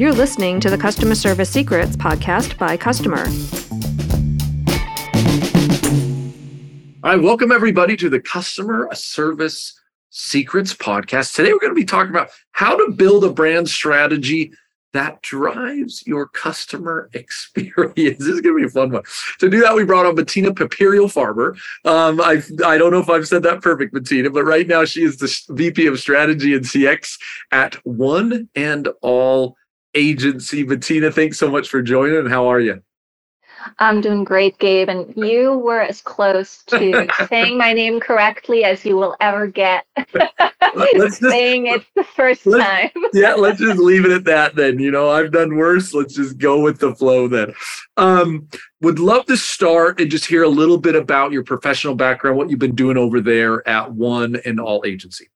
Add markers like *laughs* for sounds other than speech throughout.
You're listening to the Customer Service Secrets podcast by Customer. Right, welcome everybody to the Kustomer Service Secrets podcast. Today we're going to be talking about how to build a brand strategy that drives your customer *laughs* experience. This is going to be a fun one. To do that, we brought on Bettina Papirio Farber. Um, I I don't know if I've said that perfect, Bettina, but right now she is the VP of Strategy and CX at One and All Agency. Bettina, thanks so much for joining. How are you? I'm doing great, Gabe. And you were as close to *laughs* saying my name correctly as you will ever get. let's *laughs* just, saying it the first time. *laughs* yeah, let's just leave it at that then. You know, I've done worse. Let's just go with the flow then. Um, would love to start and just hear a little bit about your professional background, what you've been doing over there at One and All Agency.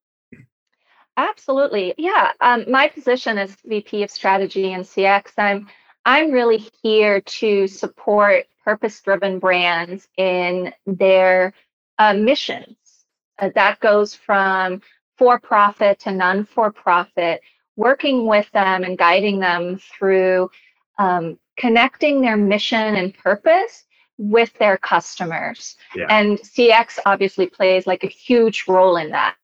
Absolutely. Yeah. Um, my position as VP of Strategy and CX, I'm I'm really here to support purpose driven brands in their uh, missions. Uh, that goes from for profit to non for profit, working with them and guiding them through um, connecting their mission and purpose with their customers. Yeah. And CX obviously plays like a huge role in that,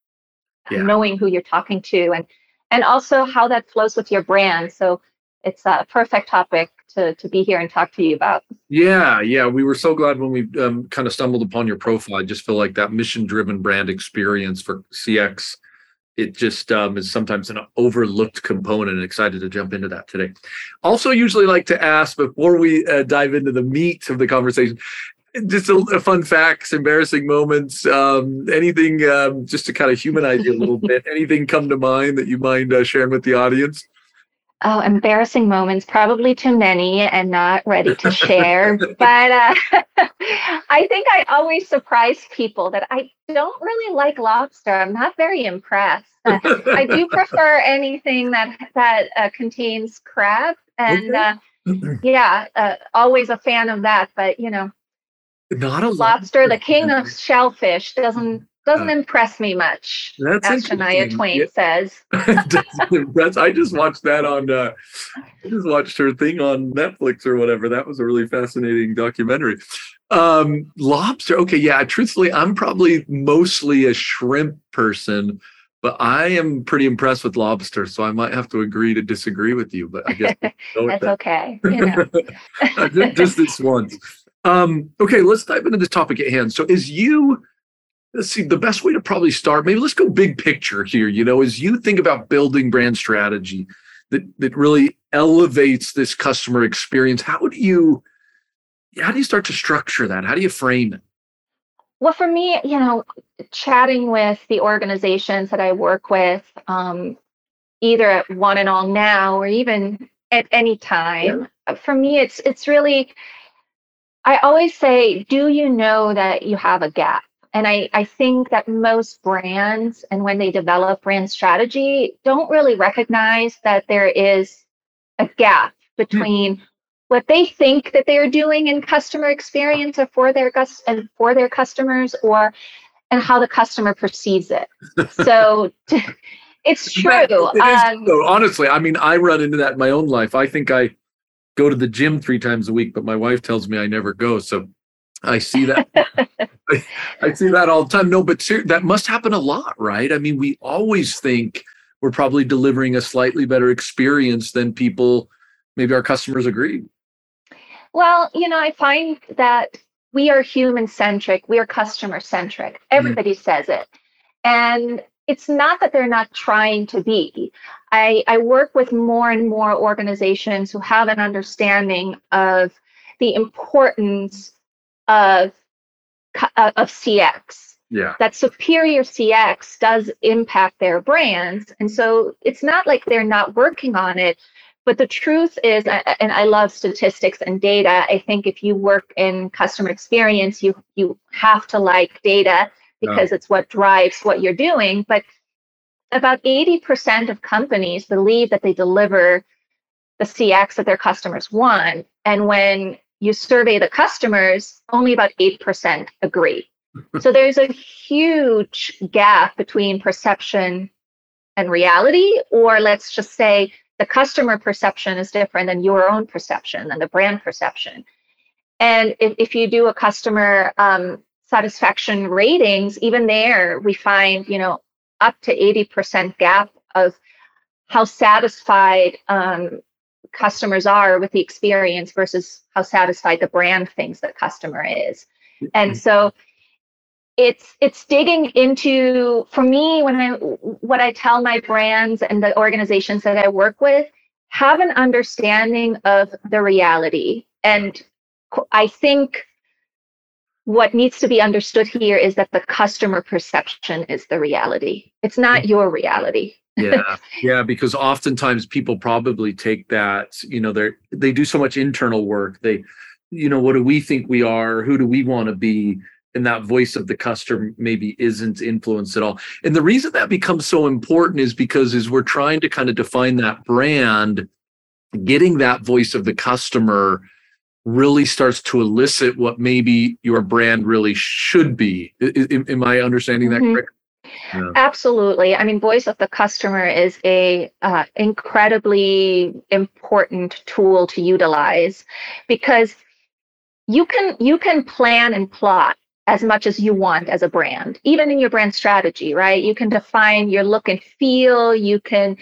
yeah. knowing who you're talking to and and also how that flows with your brand. So it's a perfect topic to, to be here and talk to you about. Yeah, yeah. We were so glad when we um, kind of stumbled upon your profile. I just feel like that mission driven brand experience for CX, it just um, is sometimes an overlooked component and excited to jump into that today. Also, usually like to ask before we uh, dive into the meat of the conversation, just a, a fun facts, embarrassing moments, um, anything um, just to kind of humanize you a little bit. Anything come to mind that you mind uh, sharing with the audience? Oh, embarrassing moments, probably too many and not ready to share. *laughs* but uh, *laughs* I think I always surprise people that I don't really like lobster. I'm not very impressed. Uh, I do prefer *laughs* anything that that uh, contains crab, and uh, *clears throat* yeah, uh, always a fan of that. But you know, not a lobster, the king of shellfish, doesn't doesn't uh, impress me much. That's as Shania Twain yeah. *laughs* says. impress. I just watched that on. Uh, I just watched her thing on Netflix or whatever. That was a really fascinating documentary. Um, lobster. Okay, yeah. Truthfully, I'm probably mostly a shrimp person, but I am pretty impressed with lobster. So I might have to agree to disagree with you. But I guess *laughs* that's that. okay. You know. *laughs* just, just this once. Um, okay, let's dive into the topic at hand. So, is you let's see the best way to probably start maybe let's go big picture here you know as you think about building brand strategy that that really elevates this customer experience how do you how do you start to structure that how do you frame it well for me you know chatting with the organizations that i work with um, either at one and all now or even at any time yeah. for me it's it's really i always say do you know that you have a gap and I, I think that most brands, and when they develop brand strategy, don't really recognize that there is a gap between mm. what they think that they're doing in customer experience or for their and for their customers, or and how the customer perceives it. so *laughs* *laughs* it's true. It um, honestly, I mean, I run into that in my own life. I think I go to the gym three times a week, but my wife tells me I never go. So I see that. I, *laughs* I, see that all the time. No, but ser- that must happen a lot, right? I mean, we always think we're probably delivering a slightly better experience than people, maybe our customers agree. Well, you know, I find that we are human centric, we are customer centric. Mm-hmm. Everybody mm. says it. And it's not that they're not trying to be. I, I work with more and more organizations who have an understanding of the importance of uh, of CX. Yeah. That superior CX does impact their brands, and so it's not like they're not working on it. But the truth is, and I love statistics and data. I think if you work in customer experience, you you have to like data because it's what drives what you're doing. But about 80% of companies believe that they deliver the CX that their customers want. And when you survey the customers, only about 8% agree. *laughs* so there's a huge gap between perception and reality, or let's just say the customer perception is different than your own perception and the brand perception. And if, if you do a customer um, satisfaction ratings, even there we find, you know, up to 80% gap of how satisfied um, customers are with the experience versus how satisfied the brand thinks the customer is. And mm-hmm. so it's it's digging into for me when I what I tell my brands and the organizations that I work with have an understanding of the reality. And I think what needs to be understood here is that the customer perception is the reality. It's not your reality. Yeah. *laughs* Yeah because oftentimes people probably take that you know they're they do so much internal work. They you know what do we think we are? Who do we want to be? And that voice of the customer maybe isn't influenced at all. And the reason that becomes so important is because as we're trying to kind of define that brand getting that voice of the customer really starts to elicit what maybe your brand really should be am i understanding that mm-hmm. correct yeah. Absolutely. I mean, voice of the customer is a uh, incredibly important tool to utilize because you can you can plan and plot as much as you want as a brand, even in your brand strategy, right? You can define your look and feel. You can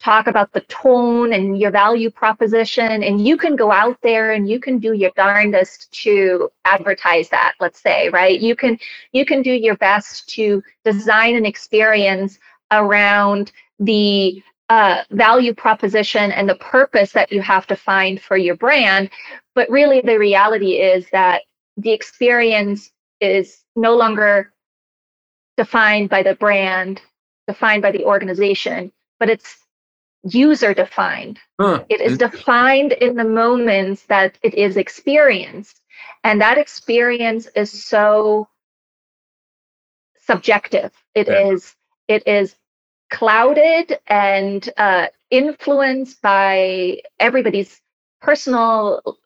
talk about the tone and your value proposition and you can go out there and you can do your darndest to advertise that let's say right? You can you can do your best to design an experience around the uh, value proposition and the purpose that you have to find for your brand. But really the reality is that the experience is no longer defined by the brand defined by the organization but it's user defined. Huh. It is defined in the moments that it is experienced. And that experience is so subjective. It yeah. is. it is clouded and uh, influenced by everybody's personal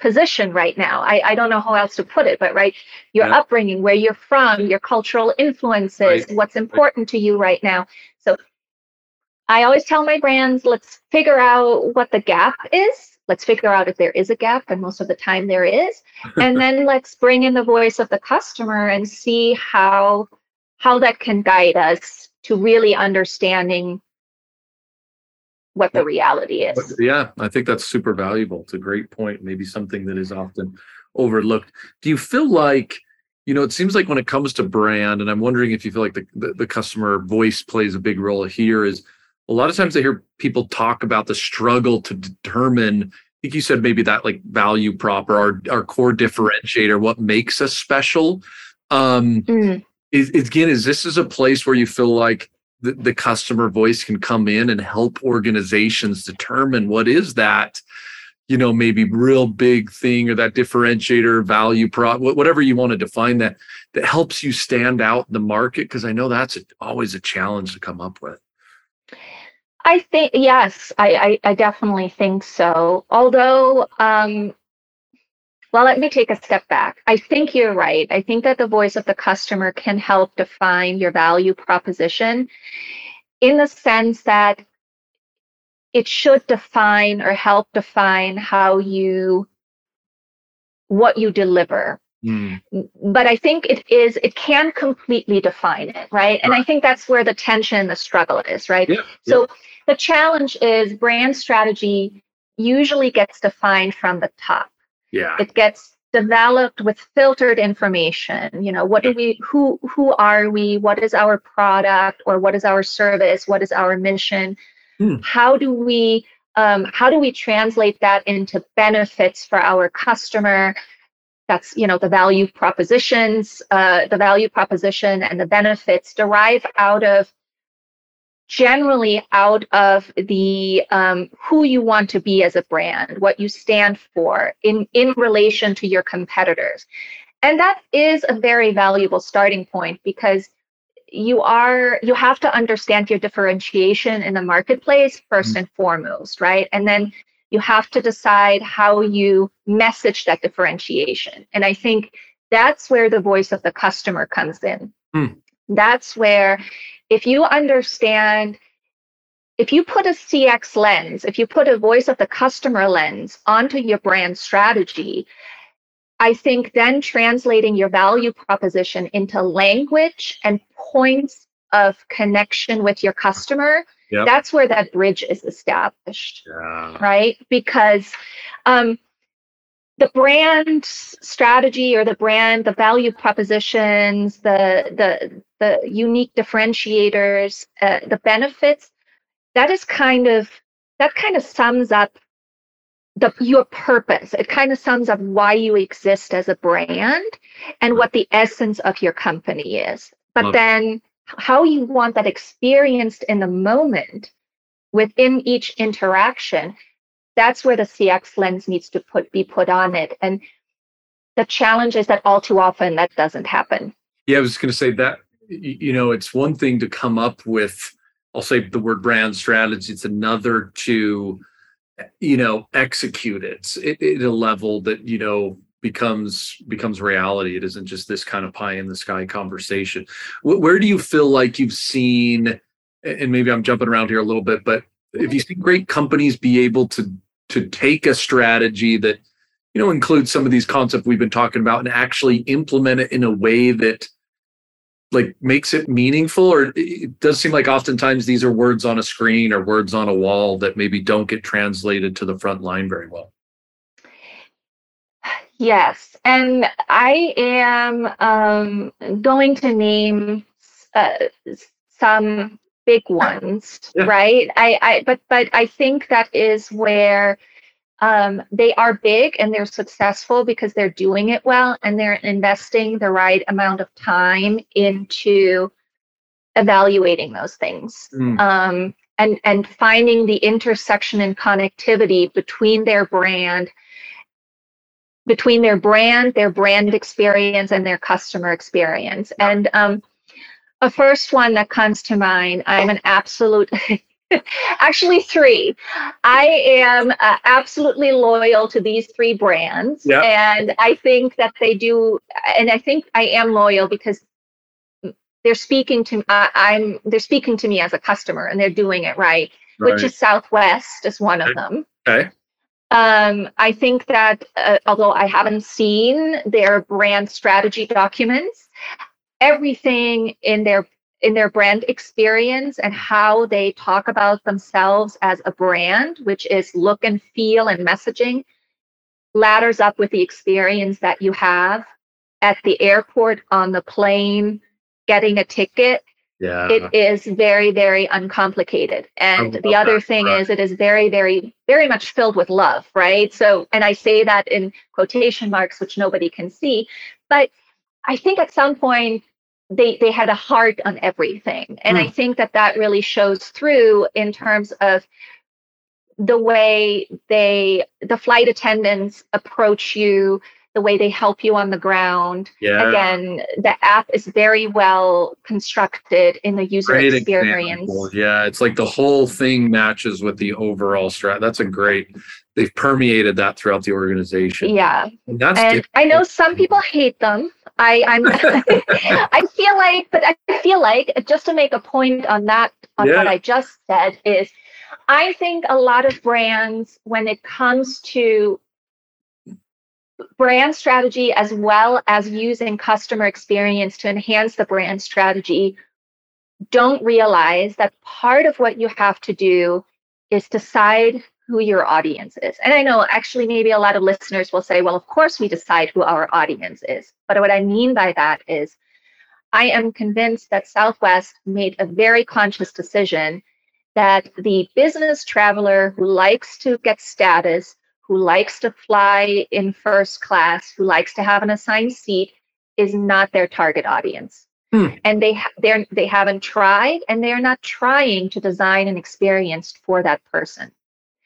position right now. I, I don't know how else to put it, but right, your yeah. upbringing, where you're from, your cultural influences, right. what's important right. to you right now. I always tell my brands, let's figure out what the gap is. Let's figure out if there is a gap, and most of the time there is. And then *laughs* let's bring in the voice of the customer and see how how that can guide us to really understanding what the reality is. Yeah, I think that's super valuable. It's a great point. Maybe something that is often overlooked. Do you feel like, you know, it seems like when it comes to brand, and I'm wondering if you feel like the, the, the customer voice plays a big role here, is a lot of times I hear people talk about the struggle to determine, I think you said maybe that like value prop or our, our core differentiator, what makes us special. Um, mm. is, is, again, is this is a place where you feel like the, the customer voice can come in and help organizations determine what is that, you know, maybe real big thing or that differentiator value prop, whatever you want to define that, that helps you stand out in the market. Cause I know that's always a challenge to come up with. I think yes, I, I, I definitely think so. Although, um, well, let me take a step back. I think you're right. I think that the voice of the customer can help define your value proposition in the sense that it should define or help define how you what you deliver Mm. But I think it is, it can completely define it, right? And right. I think that's where the tension, the struggle is, right? Yeah, so yeah. the challenge is brand strategy usually gets defined from the top. Yeah. It gets developed with filtered information. You know, what do we, who, who are we? What is our product or what is our service? What is our mission? Mm. How do we um, how do we translate that into benefits for our customer that's you know the value propositions uh, the value proposition and the benefits derive out of generally out of the um, who you want to be as a brand what you stand for in in relation to your competitors and that is a very valuable starting point because you are you have to understand your differentiation in the marketplace 1st mm-hmm. and foremost right and then you have to decide how you message that differentiation. And I think that's where the voice of the customer comes in. Mm. That's where, if you understand if you put a CX lens, if you put a voice of the customer lens onto your brand strategy, I think then translating your value proposition into language and points of connection with your customer, yep. that's where that bridge is established. Yeah. Right? Because um, the brand strategy or the brand, the value propositions, the the the unique differentiators, uh, the benefits, that is kind of that kind of sums up the your purpose it kind of sums up why you exist as a brand and what the essence of your company is but Love then how you want that experienced in the moment within each interaction that's where the cx lens needs to put be put on it. And the challenge is that all too often that doesn't happen. Yeah i was going to say that you know it's one thing to come up with i'll say the word brand strategy it's another to you know execute it at a level that you know becomes becomes reality. It isn't just this kind of pie in the sky conversation. Where do you feel like you've seen and maybe i'm jumping around here a little bit but if you see great companies be able to to take a strategy that you know includes some of these concepts we've been talking about and actually implement it in a way that like makes it meaningful? Or it does seem like oftentimes these are words on a screen or words on a wall that maybe don't get translated to the front line very well yes and i am um, going to name uh, some big ones *laughs* yeah. right I, I but but i think that is where um, they are big and they're successful because they're doing it well and they're investing the right amount of time into evaluating those things mm. um, and and finding the intersection and connectivity between their brand between their brand their brand experience and their customer experience and um, a first one that comes to mind i'm an absolute *laughs* Actually, three. I am uh, absolutely loyal to these three brands. Yep. And I think that they do, and I think I am loyal because they're speaking to uh, I'm they're speaking to me as a customer and they're doing it right, right. which is Southwest is one of them. Okay. Um, I think that uh, although I haven't seen their brand strategy documents, everything in their in their brand experience and how they talk about themselves as a brand, which is look and feel and messaging, ladders up with the experience that you have at the airport, on the plane, getting a ticket. Yeah. It is very, very uncomplicated. And the other that. thing right. is, it is very, very, very much filled with love, right? So, and I say that in quotation marks, which nobody can see. But I think at some point, they they had a heart on everything and mm. i think that that really shows through in terms of the way they the flight attendants approach you the way they help you on the ground yeah. again the app is very well constructed in the user great experience example. yeah it's like the whole thing matches with the overall strat that's a great they've permeated that throughout the organization yeah and that's and i know some people hate them I, I'm *laughs* I feel like, but I feel like just to make a point on that, on yeah. what I just said is I think a lot of brands, when it comes to brand strategy as well as using customer experience to enhance the brand strategy, don't realize that part of what you have to do is decide who your audience is. And I know actually maybe a lot of listeners will say, well, of course we decide who our audience is. But what I mean by that is I am convinced that Southwest made a very conscious decision that the business traveler who likes to get status, who likes to fly in first class, who likes to have an assigned seat is not their target audience. Hmm. And they they they haven't tried and they're not trying to design an experience for that person.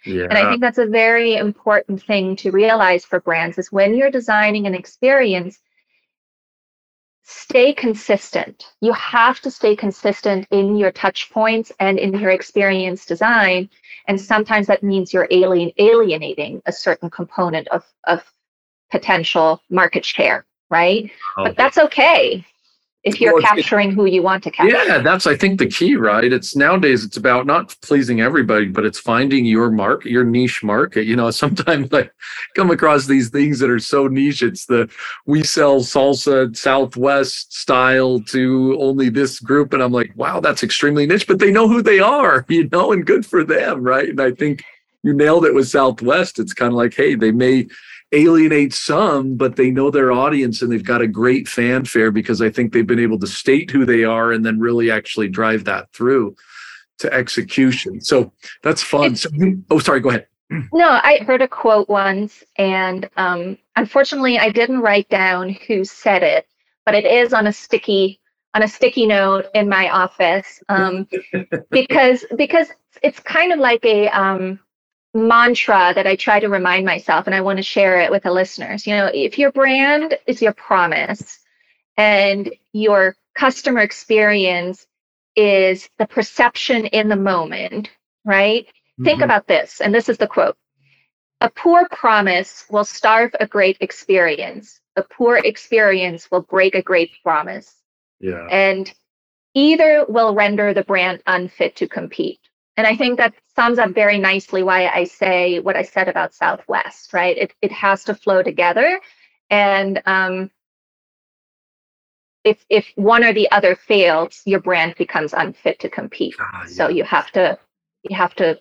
Yeah. And I think that's a very important thing to realize for brands is when you're designing an experience, stay consistent. You have to stay consistent in your touch points and in your experience design. And sometimes that means you're alien, alienating a certain component of, of potential market share, right? Okay. But that's okay. If you're Well, capturing who you want to capture. Yeah, that's I think the key, right? It's nowadays it's about not pleasing everybody, but it's finding your market, your niche market. You know, *laughs* sometimes I come across these things that are so niche. It's the we sell salsa Southwest style to only this group, and I'm like, wow, that's extremely niche, but they know who they are, *laughs* you know, and good for them, right? And I think you nailed it with Southwest. It's kind of like, hey, they may alienate some, but they know their audience and they've got a great fanfare because I think they've been able to state who they are and then really actually drive that through to execution. So that's fun. So, oh, sorry, go ahead. No, I heard a quote once, and um, unfortunately, I didn't write down who said it, but it is on a sticky on a sticky note in my office um, *laughs* because because it's kind of like a um, mantra that I try to remind myself, and I want to share it with the listeners. You know, if your brand is your promise, and your customer experience is the perception in the moment, right? Think Mhm. about this, and this is the quote A poor promise will starve a great experience. A poor experience will break a great promise. Yeah. And either will render the brand unfit to compete. And I think that sums up very nicely why I say what I said about Southwest, right? It, it has to flow together. And um, if, if one or the other fails, your brand becomes unfit to compete. Ah, So you have to you have to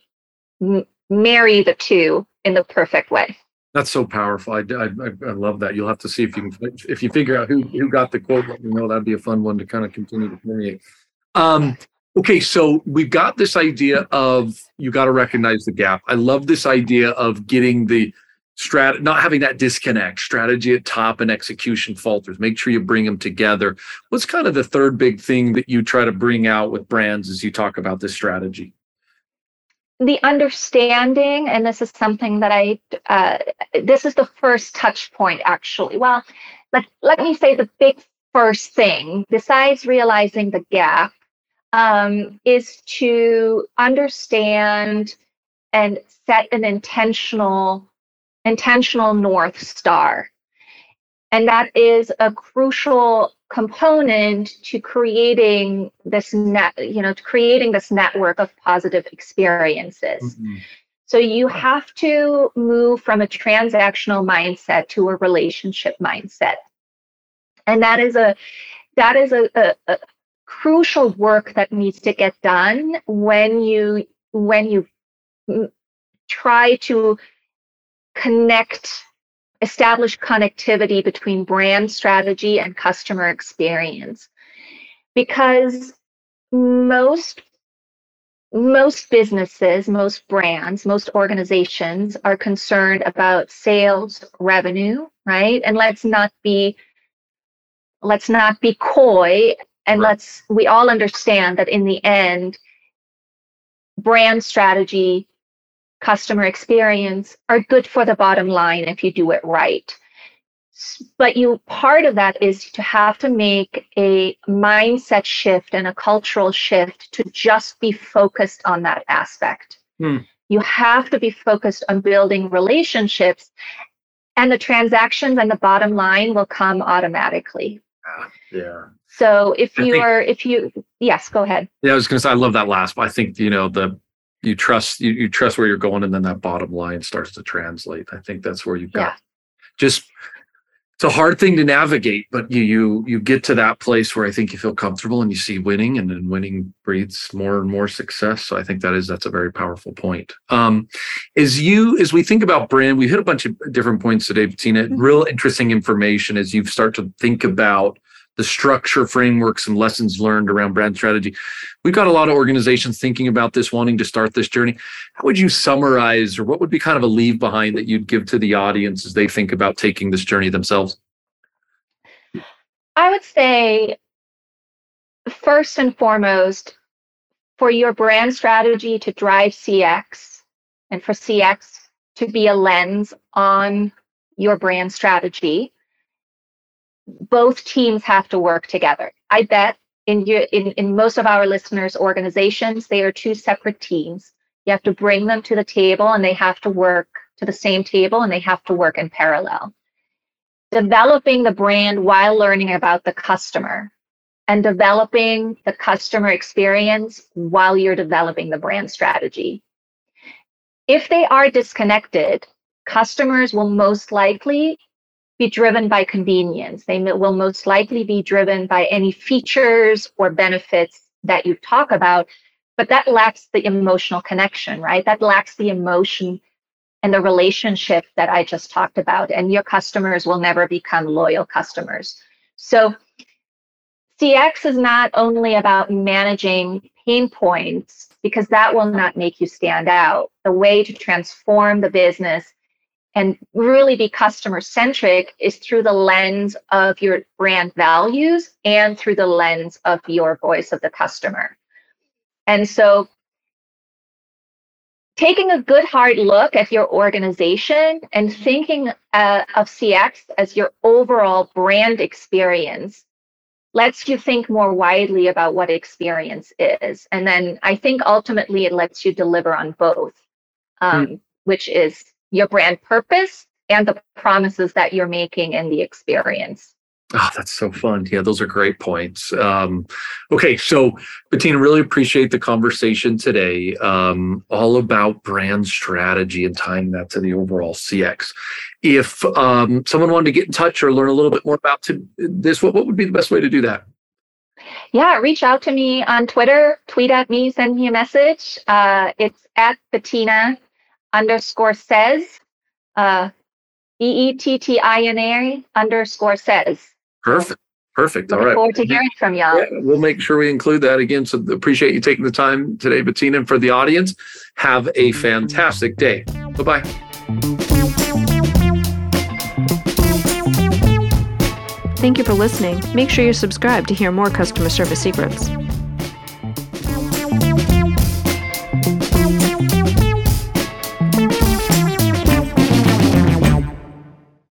m- marry the two in the perfect way. That's so powerful. I, I, I- I love that. You'll have to see if you can, if you figure out who, who got the quote, let me know. That'd be a fun one to kind of continue to permeate. Um, okay. So we've got this idea of you got to recognize the gap. I love this idea of getting the strat, not having that disconnect strategy at top and execution falters. Make sure you bring them together. What's kind of the third big thing that you try to bring out with brands as you talk about this strategy? the understanding and this is something that i uh, this is the first touch point actually well let, let me say the big first thing besides realizing the gap um, is to understand and set an intentional intentional north star. And that is a crucial component to creating this net you know to creating this network of positive experiences. So you have to move from a transactional mindset to a relationship mindset. And that is a that is a, a, a crucial work that needs to get done when you when you try to connect establish connectivity between brand strategy and customer experience. Because most most businesses most brands most organizations are concerned about sales revenue right? And let's not be let's not be coy and Right. let's we all understand that in the end brand strategy customer experience are good for the bottom line if you do it right but you part of that is to have to make a mindset shift and a cultural shift to just be focused on that aspect Hmm. you have to be focused on building relationships and the transactions and the bottom line will come automatically Yeah. so if you think- are if you yes go ahead Yeah, I was going to say I love that last. But I think you know the you trust you, you trust where you're going, and then that bottom line starts to translate. I think that's where you've got Yeah. just. It's a hard thing to navigate, but you you you get to that place where I think you feel comfortable and you see winning, and then winning breeds more and more success. So I think that is that's a very powerful point. Um, as you as we think about brand, we hit a bunch of different points today, Tina. Mhm. Real interesting information as you start to think about the structure, frameworks, and lessons learned around brand strategy. We've got a lot of organizations thinking about this, wanting to start this journey. How would you summarize, or what would be kind of a leave behind that you'd give to the audience as they think about taking this journey themselves? I would say, first and foremost, for your brand strategy to drive CX and for CX to be a lens on your brand strategy, both teams have to work together. I bet in your in, in most of our listeners' organizations, they are two separate teams. You have to bring them to the table and they have to work to the same table and they have to work in parallel developing the brand while learning about the customer and developing the customer experience while you're developing the brand strategy. If they are disconnected, customers will most likely be driven by convenience. They will most likely be driven by any features or benefits that you talk about, but that lacks the emotional connection, right? That lacks the emotion and the relationship that I just talked about. And your customers will never become loyal customers. So CX is not only about managing pain points, because that will not make you stand out. The way to transform the business and really be customer centric is through the lens of your brand values and through the lens of your voice of the customer. And so taking a good hard look at your organization and thinking uh, of CX as your overall brand experience lets you think more widely about what experience is. And then I think ultimately it lets you deliver on both, um, mm. which is your brand purpose and the promises that you're making in the experience. Oh, that's so fun. Yeah, those are great points. Um, okay, so Bettina, really appreciate the conversation today, um, all about brand strategy and tying that to the overall CX. If um, someone wanted to get in touch or learn a little bit more about to, this, what, what would be the best way to do that? Yeah, reach out to me on Twitter, tweet at me, send me a message. Uh, it's at Bettina underscore says, uh, E E T T I N A underscore says. Perfect. Perfect. All right. forward to hearing from y'all. Yeah, we'll make sure we include that again. So appreciate you taking the time today, Bettina. And for the audience, have a fantastic day. Bye bye. Thank you for listening. Make sure you subscribe to hear more customer service secrets.